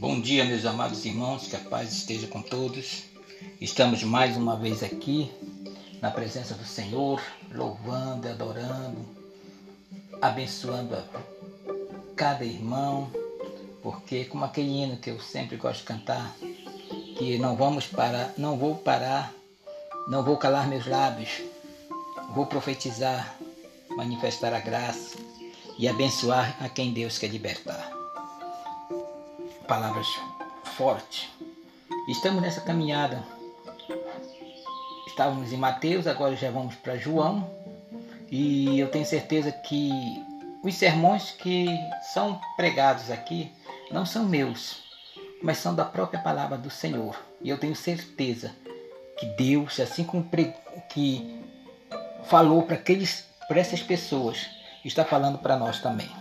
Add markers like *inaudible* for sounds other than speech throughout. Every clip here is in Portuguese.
Bom dia, meus amados irmãos, que a paz esteja com todos. Estamos mais uma vez aqui na presença do Senhor, louvando, adorando, abençoando a cada irmão, porque como aquele hino que eu sempre gosto de cantar, que não vamos parar, não vou parar, não vou calar meus lábios, vou profetizar, manifestar a graça e abençoar a quem Deus quer libertar palavras fortes. Estamos nessa caminhada. Estávamos em Mateus, agora já vamos para João. E eu tenho certeza que os sermões que são pregados aqui não são meus, mas são da própria palavra do Senhor. E eu tenho certeza que Deus, assim como que falou para aqueles para essas pessoas, está falando para nós também.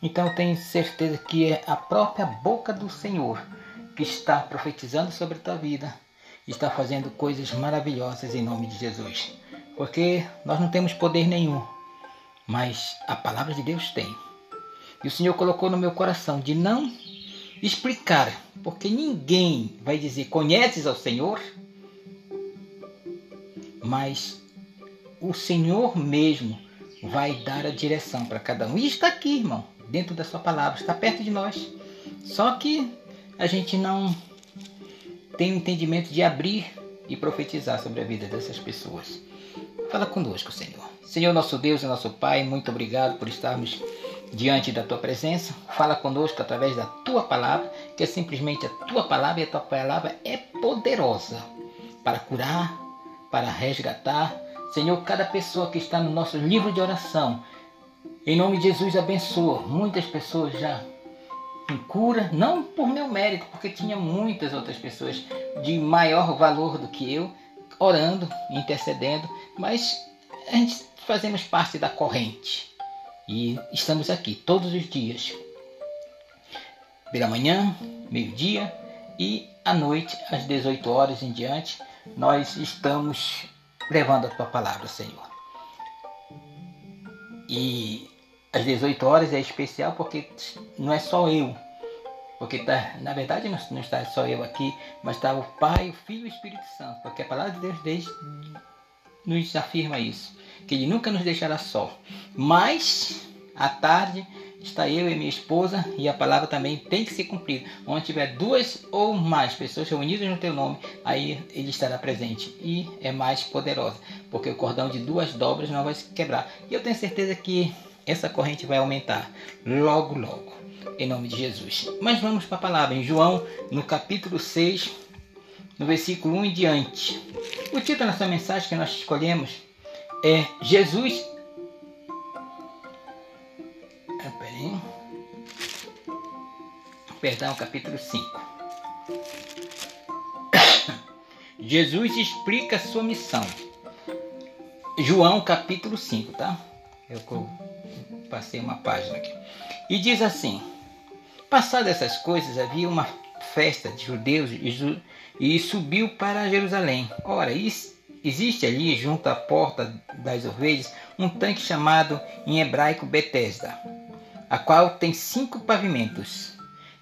Então tenho certeza que é a própria boca do Senhor que está profetizando sobre a tua vida, está fazendo coisas maravilhosas em nome de Jesus. Porque nós não temos poder nenhum, mas a palavra de Deus tem. E o Senhor colocou no meu coração de não explicar, porque ninguém vai dizer conheces ao Senhor, mas o Senhor mesmo vai dar a direção para cada um. E está aqui, irmão dentro da sua palavra, está perto de nós. Só que a gente não tem o entendimento de abrir e profetizar sobre a vida dessas pessoas. Fala conosco, Senhor. Senhor, nosso Deus e nosso Pai, muito obrigado por estarmos diante da tua presença. Fala conosco através da tua palavra, que é simplesmente a tua palavra e a tua palavra é poderosa para curar, para resgatar. Senhor, cada pessoa que está no nosso livro de oração, em nome de Jesus, abençoa. Muitas pessoas já em cura, não por meu mérito, porque tinha muitas outras pessoas de maior valor do que eu, orando, intercedendo, mas a gente fazemos parte da corrente e estamos aqui todos os dias, pela manhã, meio-dia e à noite, às 18 horas em diante, nós estamos levando a tua palavra, Senhor. E às 18 horas é especial porque não é só eu. Porque tá, na verdade não, não está só eu aqui, mas está o Pai, o Filho e o Espírito Santo. Porque a palavra de Deus desde, nos afirma isso. Que Ele nunca nos deixará só. Mas, à tarde, está eu e minha esposa e a palavra também tem que ser cumprida. Onde tiver duas ou mais pessoas reunidas no teu nome, aí ele estará presente e é mais poderosa, porque o cordão de duas dobras não vai se quebrar. E eu tenho certeza que essa corrente vai aumentar logo, logo, em nome de Jesus. Mas vamos para a palavra, em João, no capítulo 6, no versículo 1 em diante. O título dessa mensagem que nós escolhemos é Jesus. Perdão, capítulo 5. *coughs* Jesus explica sua missão. João capítulo 5, tá? Eu passei uma página aqui. E diz assim: Passadas essas coisas, havia uma festa de judeus e, subiu para Jerusalém. Ora, existe ali, junto à porta das ovelhas, um tanque chamado em hebraico Betesda, a qual tem cinco pavimentos.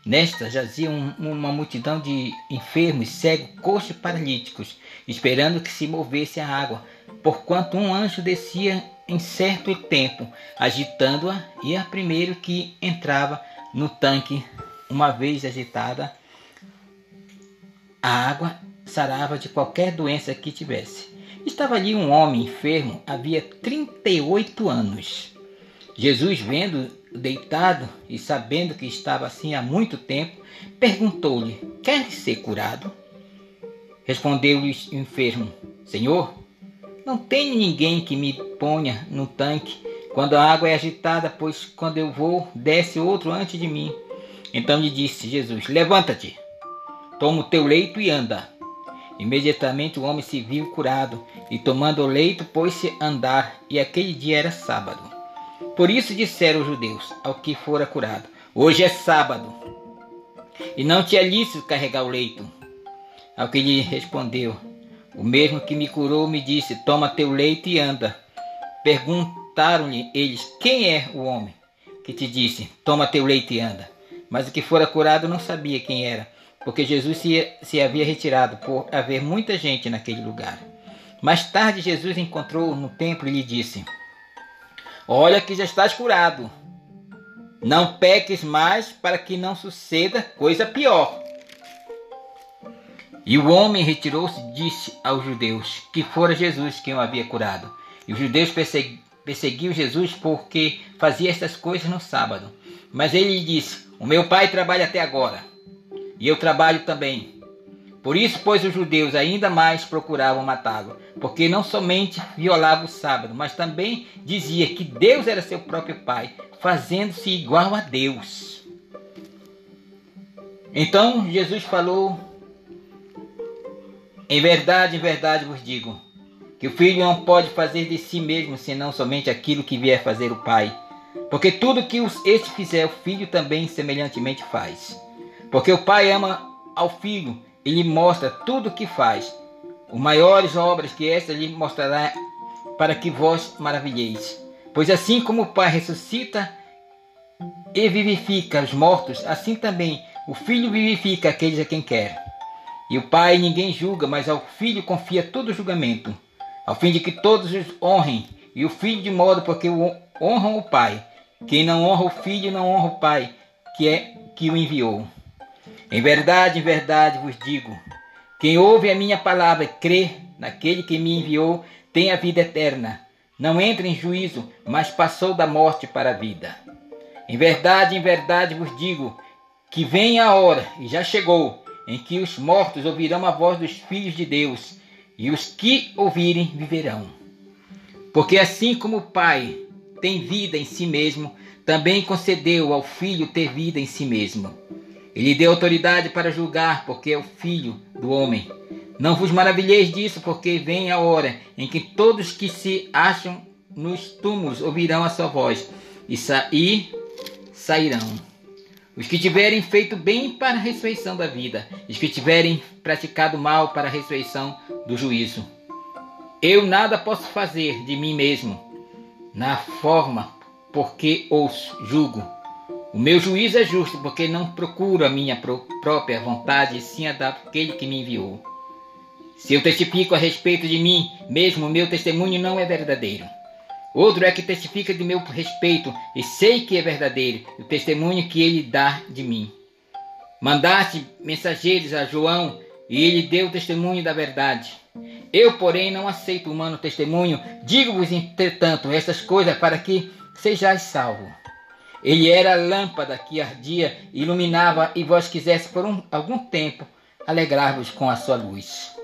Nesta jazia um, uma multidão de enfermos, cegos, coxos e paralíticos, esperando que se movesse a água, porquanto um anjo descia em certo tempo, agitando-a, e a primeiro que entrava no tanque, uma vez agitada, a água sarava de qualquer doença que tivesse. Estava ali um homem enfermo, havia 38 anos. Jesus, vendo deitado e sabendo que estava assim há muito tempo, perguntou-lhe: Quer ser curado? Respondeu-lhe o enfermo: Senhor, não tenho ninguém que me ponha no tanque quando a água é agitada, pois quando eu vou, desce outro antes de mim. Então lhe disse Jesus: Levanta-te, toma o teu leito e anda. Imediatamente o homem se viu curado, e tomando o leito, pôs-se a andar, e aquele dia era sábado. Por isso disseram os judeus ao que fora curado: Hoje é sábado, e não te é lícito carregar o leito. Ao que lhe respondeu: o mesmo que me curou me disse: Toma teu leito e anda. Perguntaram-lhe eles: Quem é o homem que te disse: Toma teu leito e anda? mas o que fora curado não sabia quem era, porque Jesus se, se havia retirado por haver muita gente naquele lugar. Mais tarde, Jesus encontrou no templo e lhe disse: Olha que já estás curado. Não peques mais para que não suceda coisa pior. E o homem retirou-se e disse aos judeus que fora Jesus quem o havia curado. E os judeus perseguiam Jesus porque fazia estas coisas no sábado. Mas ele disse: O meu pai trabalha até agora, e eu trabalho também. Por isso, pois, os judeus ainda mais procuravam matá-lo, porque não somente violava o sábado, mas também dizia que Deus era seu próprio pai, fazendo-se igual a Deus. Então Jesus falou: Em verdade, em verdade vos digo, que o filho não pode fazer de si mesmo senão somente aquilo que vier fazer o pai. Porque tudo que este fizer, o filho também semelhantemente faz. Porque o pai ama ao filho e lhe mostra tudo o que faz. Os maiores obras que esta lhe mostrará para que vós maravilheis. Pois assim como o Pai ressuscita e vivifica os mortos, assim também o Filho vivifica aqueles a quem quer. E o Pai ninguém julga, mas ao Filho confia todo o julgamento, ao fim de que todos os honrem, e o Filho de modo porque honram o Pai. Quem não honra o Filho não honra o Pai, que é que o enviou. Em verdade, em verdade vos digo: quem ouve a minha palavra e crê naquele que me enviou tem a vida eterna. Não entra em juízo, mas passou da morte para a vida. Em verdade, em verdade vos digo que vem a hora, e já chegou, em que os mortos ouvirão a voz dos filhos de Deus, e os que ouvirem viverão. Porque assim como o Pai tem vida em si mesmo, também concedeu ao Filho ter vida em si mesmo. Ele deu autoridade para julgar, porque é o Filho do homem. Não vos maravilheis disso, porque vem a hora em que todos que se acham nos túmulos ouvirão a sua voz e, sa e sairão. Os que tiverem feito bem para a ressurreição da vida, os que tiverem praticado mal para a ressurreição do juízo. Eu nada posso fazer de mim mesmo, na forma porque os julgo o meu juízo é justo, porque não procuro a minha própria vontade, sim a daquele que me enviou. Se eu testifico a respeito de mim mesmo, o meu testemunho não é verdadeiro. Outro é que testifica de meu respeito, e sei que é verdadeiro o testemunho que ele dá de mim. Mandaste mensageiros a João, e ele deu testemunho da verdade. Eu, porém, não aceito humano testemunho. Digo-vos, entretanto, essas coisas para que sejais salvos. Ele era a lâmpada que ardia iluminava, e vós quisesse por um, algum tempo alegrar-vos com a sua luz.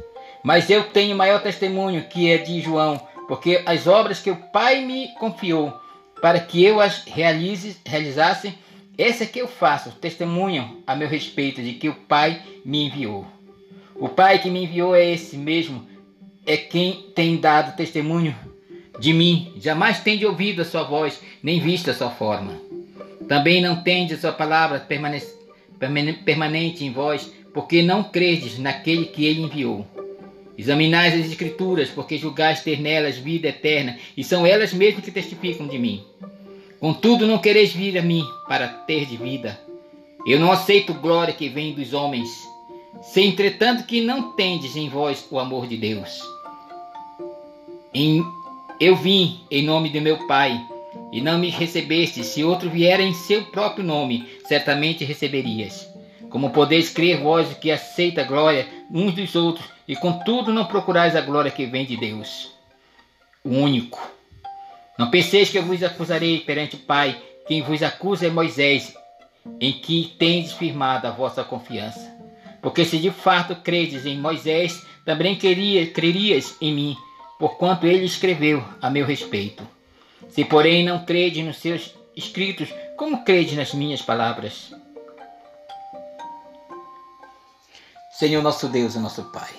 Mas eu tenho maior testemunho que é de João, porque as obras que o Pai me confiou para que eu as realize, realizasse, essa é que eu faço, testemunham a meu respeito de que o Pai me enviou. O Pai que me enviou é esse mesmo, é quem tem dado testemunho de mim. Jamais tem de ouvido a sua voz, nem visto a sua forma. Também não tendes a sua palavra permanente em vós, porque não credes naquele que ele enviou. Examinais as Escrituras, porque julgais ter nelas vida eterna, e são elas mesmas que testificam de mim. Contudo, não quereis vir a mim para ter de vida. Eu não aceito glória que vem dos homens, se entretanto que não tendes em vós o amor de Deus. Em, eu vim em nome de meu Pai, e não me recebeste, se outro vier em seu próprio nome, certamente receberias. Como podeis crer vós que aceita a glória uns dos outros, e contudo não procurais a glória que vem de Deus, o único. Não penseis que eu vos acusarei perante o Pai, quem vos acusa é Moisés, em que tendes firmado a vossa confiança. Porque se de fato credes em Moisés, também queria, crerias em mim, porquanto ele escreveu a meu respeito. Se, porém, não crede nos seus escritos, como crede nas minhas palavras? Senhor nosso Deus e nosso Pai,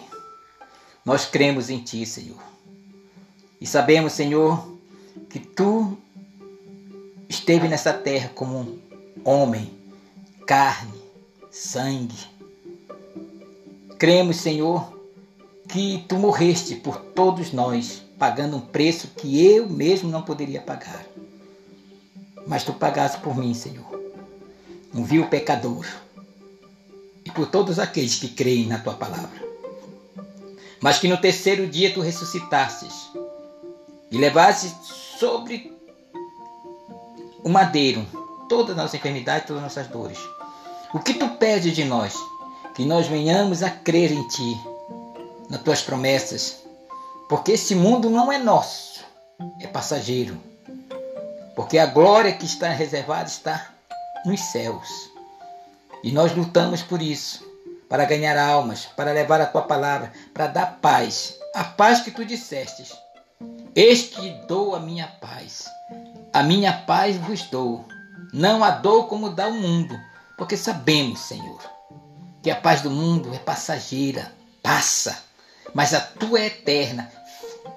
nós cremos em Ti, Senhor. E sabemos, Senhor, que Tu esteve nessa terra como um homem, carne, sangue. Cremos, Senhor, que Tu morreste por todos nós pagando um preço que eu mesmo não poderia pagar. Mas tu pagaste por mim, Senhor. um vil pecador, e por todos aqueles que creem na tua palavra. Mas que no terceiro dia tu ressuscitasses e levasses sobre o madeiro todas as nossas enfermidades, todas as nossas dores. O que tu pedes de nós? Que nós venhamos a crer em ti, nas tuas promessas, porque esse mundo não é nosso, é passageiro. Porque a glória que está reservada está nos céus. E nós lutamos por isso, para ganhar almas, para levar a tua palavra, para dar paz, a paz que tu dissestes. Eis que dou a minha paz. A minha paz vos dou. Não a dou como dá o mundo, porque sabemos, Senhor, que a paz do mundo é passageira, passa, mas a tua é eterna,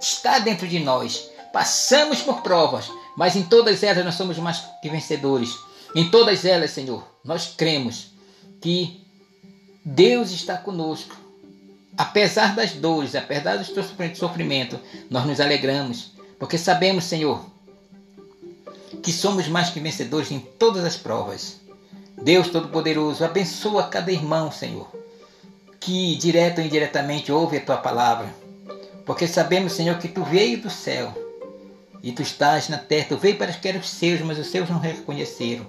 está dentro de nós. Passamos por provas, mas em todas elas nós somos mais que vencedores. Em todas elas, Senhor, nós cremos que Deus está conosco. Apesar das dores, apesar do sofrimento, nós nos alegramos, porque sabemos, Senhor, que somos mais que vencedores em todas as provas. Deus Todo-Poderoso, abençoa cada irmão, Senhor, que direto ou indiretamente ouve a tua palavra, porque sabemos, Senhor, que tu veio do céu e tu estás na terra. Tu veio para que eram os seus, mas os seus não reconheceram.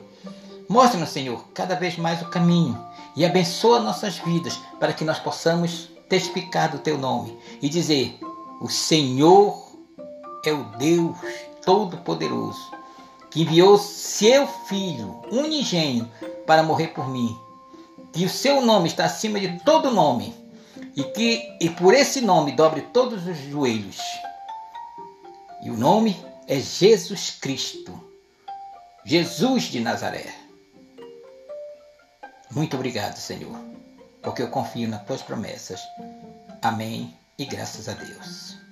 Mostra-nos, Senhor, cada vez mais o caminho e abençoa nossas vidas para que nós possamos testificar do teu nome e dizer: O Senhor é o Deus Todo-Poderoso que enviou seu Filho unigênio para morrer por mim. Que o seu nome está acima de todo nome e que e por esse nome dobre todos os joelhos. E o nome é Jesus Cristo, Jesus de Nazaré. Muito obrigado, Senhor, porque eu confio nas tuas promessas. Amém e graças a Deus.